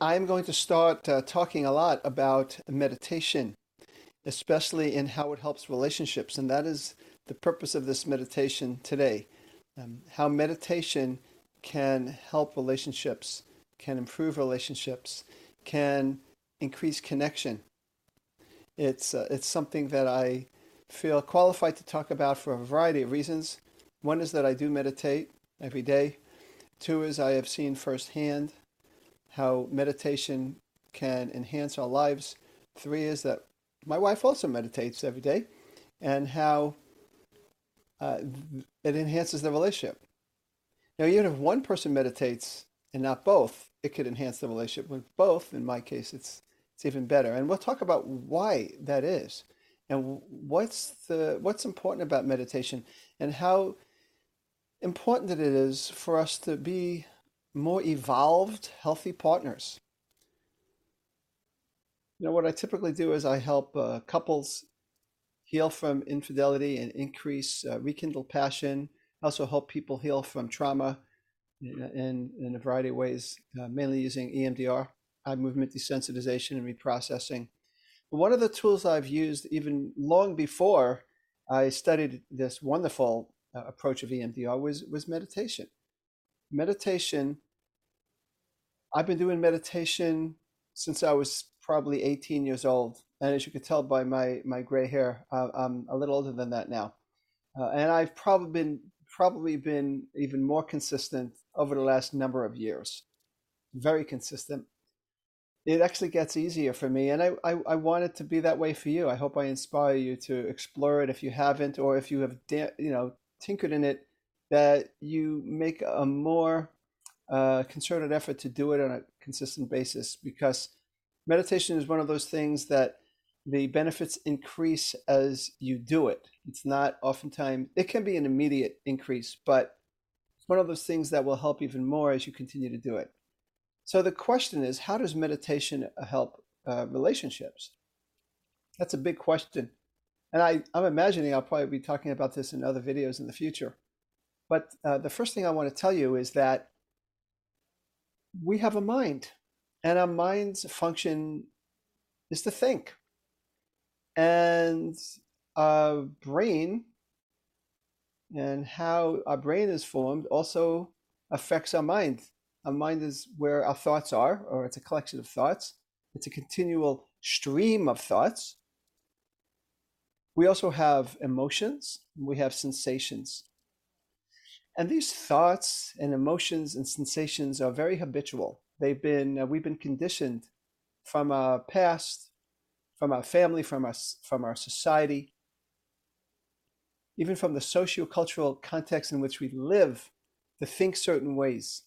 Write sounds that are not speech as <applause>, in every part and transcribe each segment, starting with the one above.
I'm going to start uh, talking a lot about meditation, especially in how it helps relationships. And that is the purpose of this meditation today. Um, how meditation can help relationships, can improve relationships, can increase connection. It's, uh, it's something that I feel qualified to talk about for a variety of reasons. One is that I do meditate every day. Two is I have seen firsthand how meditation can enhance our lives. Three is that my wife also meditates every day, and how uh, it enhances the relationship. Now, even if one person meditates and not both, it could enhance the relationship. With both, in my case, it's it's even better. And we'll talk about why that is, and what's the what's important about meditation, and how important it is for us to be more evolved, healthy partners. You know, what I typically do is I help uh, couples heal from infidelity and increase, uh, rekindle passion. I also help people heal from trauma in, in, in a variety of ways, uh, mainly using EMDR, eye movement desensitization, and reprocessing. But one of the tools I've used even long before I studied this wonderful uh, approach of EMDR was, was meditation. Meditation I've been doing meditation since I was probably 18 years old. And as you can tell by my, my gray hair, uh, I'm a little older than that now. Uh, and I've probably been, probably been even more consistent over the last number of years. Very consistent. It actually gets easier for me. And I, I, I want it to be that way for you. I hope I inspire you to explore it if you haven't, or if you have, you know, tinkered in it, that you make a more uh, concerted effort to do it on a consistent basis because meditation is one of those things that the benefits increase as you do it. It's not oftentimes, it can be an immediate increase, but it's one of those things that will help even more as you continue to do it. So the question is, how does meditation help uh, relationships? That's a big question. And I, I'm imagining I'll probably be talking about this in other videos in the future. But uh, the first thing I want to tell you is that we have a mind, and our mind's function is to think. And our brain and how our brain is formed also affects our mind. Our mind is where our thoughts are, or it's a collection of thoughts. It's a continual stream of thoughts. We also have emotions, we have sensations. And these thoughts and emotions and sensations are very habitual. They've been, uh, we've been conditioned from our past, from our family, from our, from our society, even from the socio-cultural context in which we live, to think certain ways.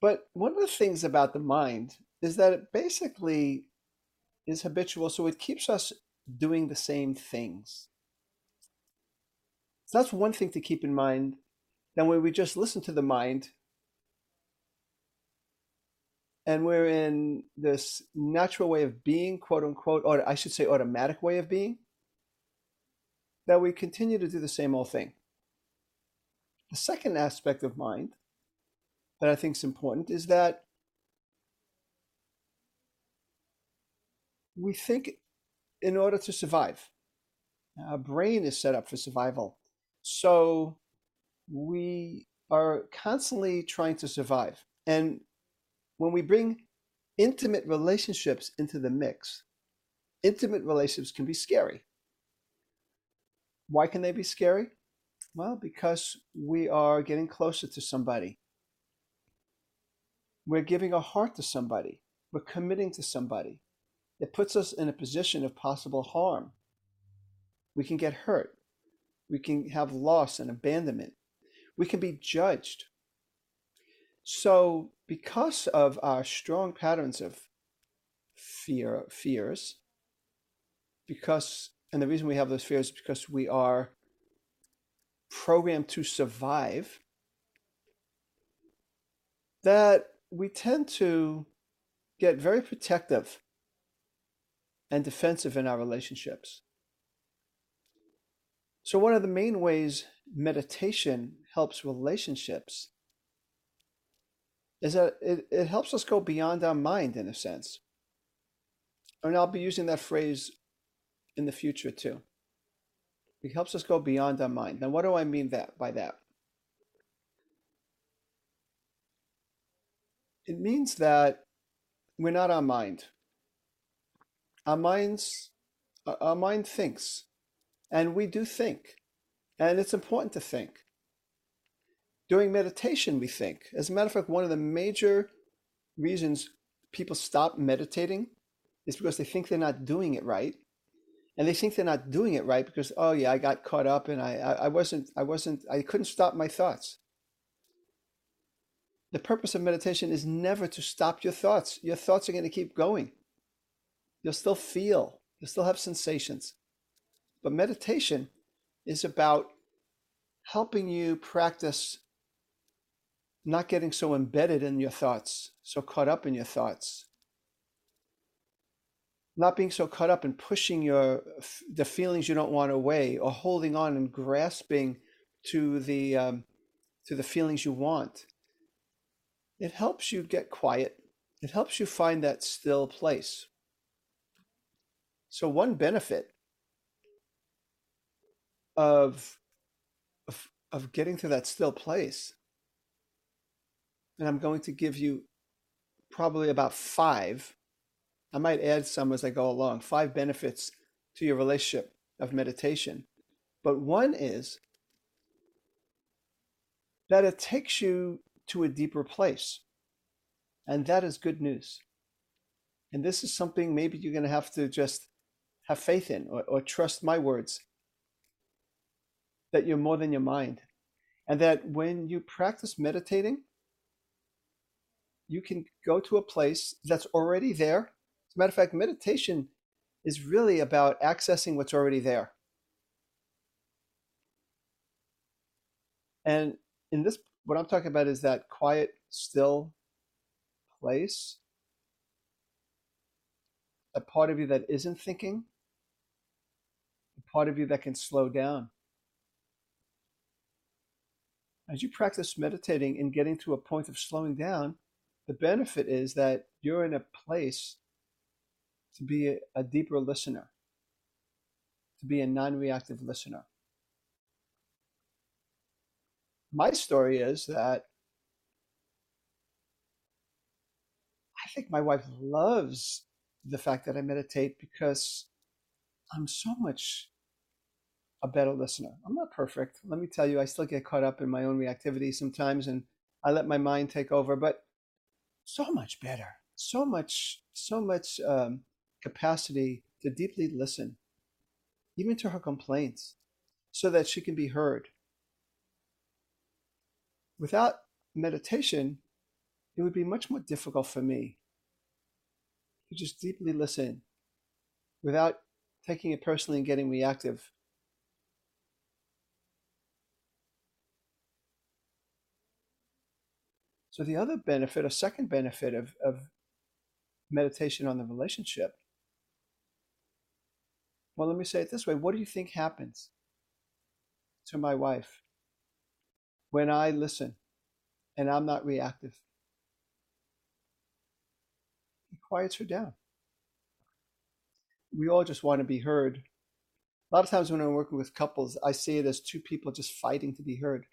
But one of the things about the mind is that it basically is habitual, so it keeps us doing the same things. So that's one thing to keep in mind. Then when we just listen to the mind, and we're in this natural way of being, quote unquote, or I should say automatic way of being, that we continue to do the same old thing. The second aspect of mind that I think is important is that we think in order to survive. Our brain is set up for survival. So we are constantly trying to survive. And when we bring intimate relationships into the mix, intimate relationships can be scary. Why can they be scary? Well, because we are getting closer to somebody. We're giving our heart to somebody. We're committing to somebody. It puts us in a position of possible harm. We can get hurt we can have loss and abandonment. We can be judged. So, because of our strong patterns of fear, fears, because, and the reason we have those fears is because we are programmed to survive, that we tend to get very protective and defensive in our relationships. So, one of the main ways meditation helps relationships is that it, it helps us go beyond our mind in a sense. And I'll be using that phrase in the future too. It helps us go beyond our mind. Now, what do I mean that by that? It means that we're not our mind. Our minds, our mind thinks, and we do think, and it's important to think. During meditation, we think. As a matter of fact, one of the major reasons people stop meditating is because they think they're not doing it right. And they think they're not doing it right because, oh yeah, I got caught up and I, I, I wasn't, I wasn't, I couldn't stop my thoughts. The purpose of meditation is never to stop your thoughts. Your thoughts are going to keep going. You'll still feel, you'll still have sensations. But meditation is about helping you practice not getting so embedded in your thoughts, so caught up in your thoughts. Not being so caught up in pushing your the feelings you don't want away, or holding on and grasping to the um, to the feelings you want. It helps you get quiet. It helps you find that still place. So one benefit of of, of getting to that still place and I'm going to give you probably about five. I might add some as I go along, five benefits to your relationship of meditation. But one is that it takes you to a deeper place. And that is good news. And this is something maybe you're going to have to just have faith in or, or trust my words that you're more than your mind. And that when you practice meditating, you can go to a place that's already there. As a matter of fact, meditation is really about accessing what's already there. And in this, what I'm talking about is that quiet, still place, a part of you that isn't thinking, a part of you that can slow down. As you practice meditating and getting to a point of slowing down, the benefit is that you're in a place to be a, deeper listener, to be a non reactive listener. My story is that I think my wife loves the fact that I meditate because I'm so much a better listener. I'm not perfect. Let me tell you, I still get caught up in my own reactivity sometimes and I let my mind take over. But so much better, so much, so much um, capacity to deeply listen, even to her complaints, so that she can be heard. Without meditation, it would be much more difficult for me to just deeply listen without taking it personally and getting reactive. So the other benefit, a second benefit of, of meditation on the relationship, well, let me say it this way. What do you think happens to my wife when I listen and I'm not reactive? It quiets her down. We all just want to be heard. A lot of times when I'm working with couples, I see it as two people just fighting to be heard.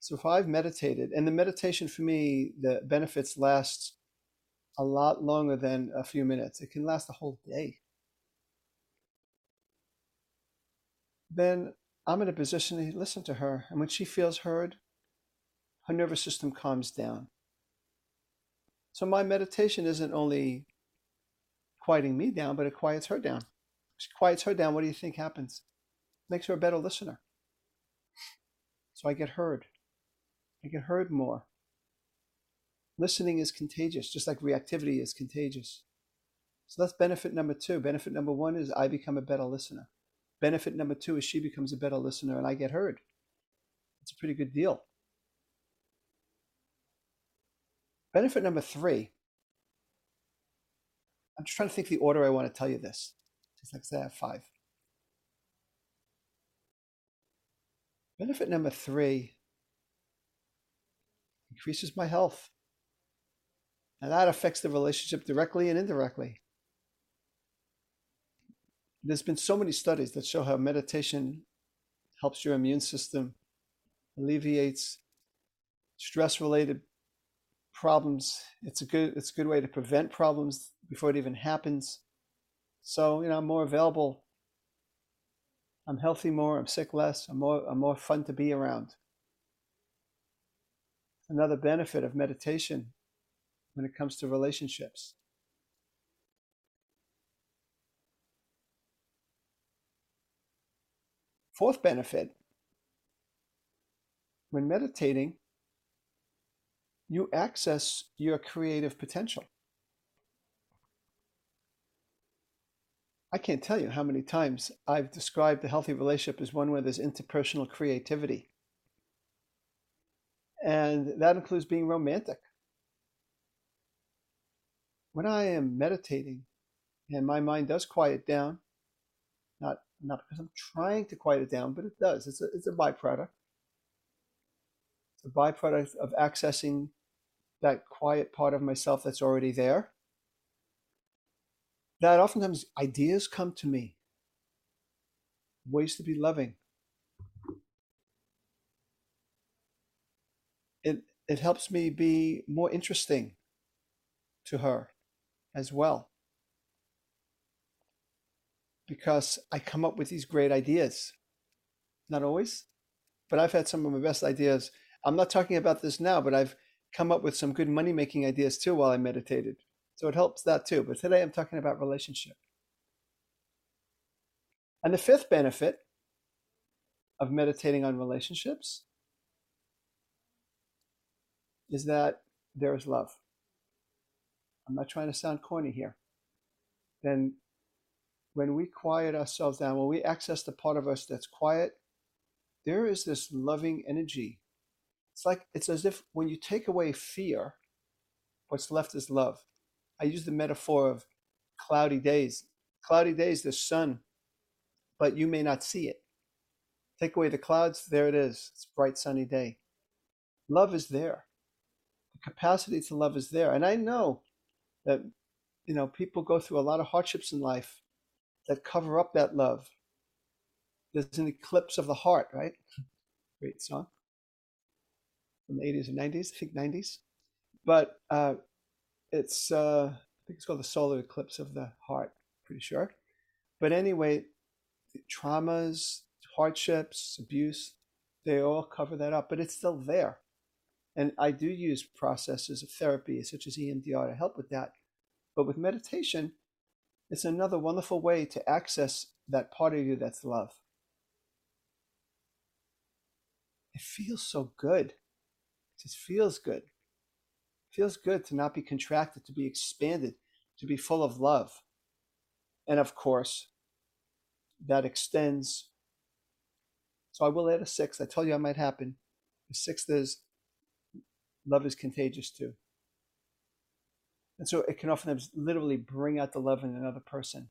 So if I've meditated, and the meditation for me, the benefits last a lot longer than a few minutes. It can last a whole day. Then I'm in a position to listen to her. And when she feels heard, her nervous system calms down. So my meditation isn't only quieting me down, but it quiets her down. She quiets her down. What do you think happens? Makes her a better listener. So I get heard. I get heard more. Listening is contagious, just like reactivity is contagious. So that's benefit number two. Benefit number one is I become a better listener. Benefit number two is she becomes a better listener and I get heard. It's a pretty good deal. Benefit number three. I'm just trying to think the order I want to tell you this. Just like I have five. Benefit number three increases my health. And that affects the relationship directly and indirectly. There's been so many studies that show how meditation helps your immune system, alleviates stress related problems. It's a good it's a good way to prevent problems before it even happens. So, you know, I'm more available. I'm healthy more, I'm sick less, I'm more I'm more fun to be around. Another benefit of meditation when it comes to relationships. Fourth benefit when meditating, you access your creative potential. I can't tell you how many times I've described a healthy relationship as one where there's interpersonal creativity. And that includes being romantic. When I am meditating and my mind does quiet down, not, not because I'm trying to quiet it down, but it does. It's a, it's a byproduct. It's a byproduct of accessing that quiet part of myself that's already there. That oftentimes ideas come to me, ways to be loving. It, it helps me be more interesting to her as well. Because I come up with these great ideas. Not always, but I've had some of my best ideas. I'm not talking about this now, but I've come up with some good money making ideas too while I meditated. So it helps that too. But today I'm talking about relationship. And the fifth benefit of meditating on relationships is that there is love. I'm not trying to sound corny here. Then when we quiet ourselves down, when we access the part of us that's quiet, there is this loving energy it's like it's as if when you take away fear, what's left is love. I use the metaphor of cloudy days. Cloudy days, the sun, but you may not see it. Take away the clouds, there it is. It's a bright sunny day. Love is there. Capacity to love is there. And I know that you know people go through a lot of hardships in life that cover up that love. There's an eclipse of the heart, right? <laughs> Great song from the 80s and 90s, I think 90s. But uh, it's, uh, I think it's called the solar eclipse of the heart, pretty sure. But anyway, traumas, hardships, abuse, they all cover that up, but it's still there. And I do use processes of therapy such as EMDR to help with that. But with meditation, it's another wonderful way to access that part of you that's love. It feels so good It just feels good. It feels good to not be contracted, to be expanded, to be full of love. And of course, that extends. So I will add a sixth. I told you I might happen. The sixth is love is contagious too. And so it can often literally bring out the love in another person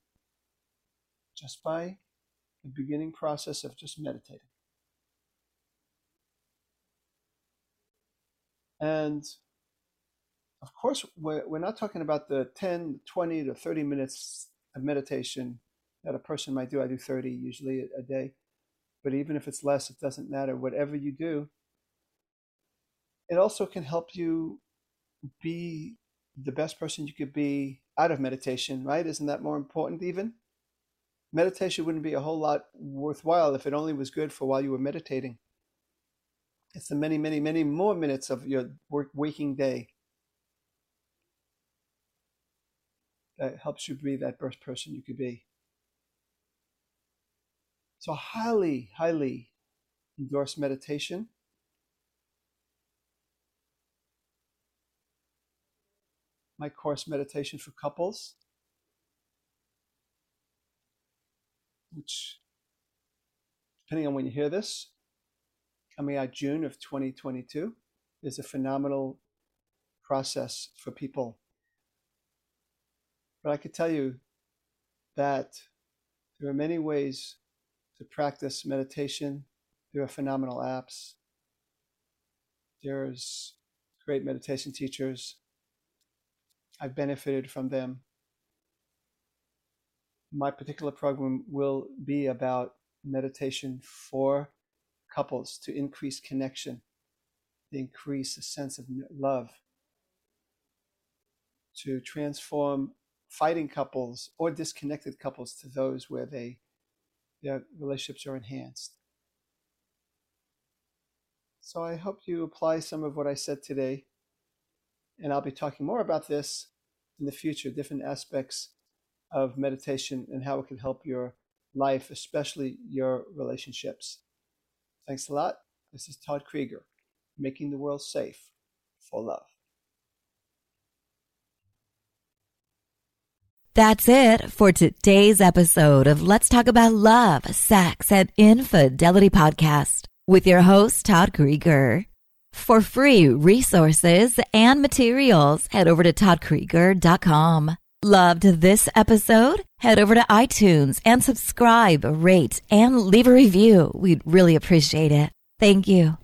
just by the beginning process of just meditating. And of course, we're, we're not talking about the 10, 20 to 30 minutes of meditation that a person might do. I do 30 usually a, a day. But even if it's less, it doesn't matter. Whatever you do, it also can help you be the best person you could be out of meditation, right? Isn't that more important even? Meditation wouldn't be a whole lot worthwhile if it only was good for while you were meditating. It's the many, many, many more minutes of your work, waking day that helps you be that best person you could be. So, highly, highly endorse meditation. My course, Meditation for Couples, which, depending on when you hear this, coming out June of 2022, is a phenomenal process for people. But I could tell you that there are many ways to practice meditation. There are phenomenal apps. There's great meditation teachers. I've benefited from them. My particular program will be about meditation for couples to increase connection, to increase a sense of love, to transform fighting couples or disconnected couples to those where they their relationships are enhanced. So I hope you apply some of what I said today. And I'll be talking more about this in the future, different aspects of meditation and how it can help your life, especially your relationships. Thanks a lot. This is Todd Creager, making the world safe for love. That's it for today's episode of Let's Talk About Love, Sex, and Infidelity podcast with your host, Todd Creager. For free resources and materials, head over to toddcreager.com. Loved this episode? Head over to iTunes and subscribe, rate, and leave a review. We'd really appreciate it. Thank you.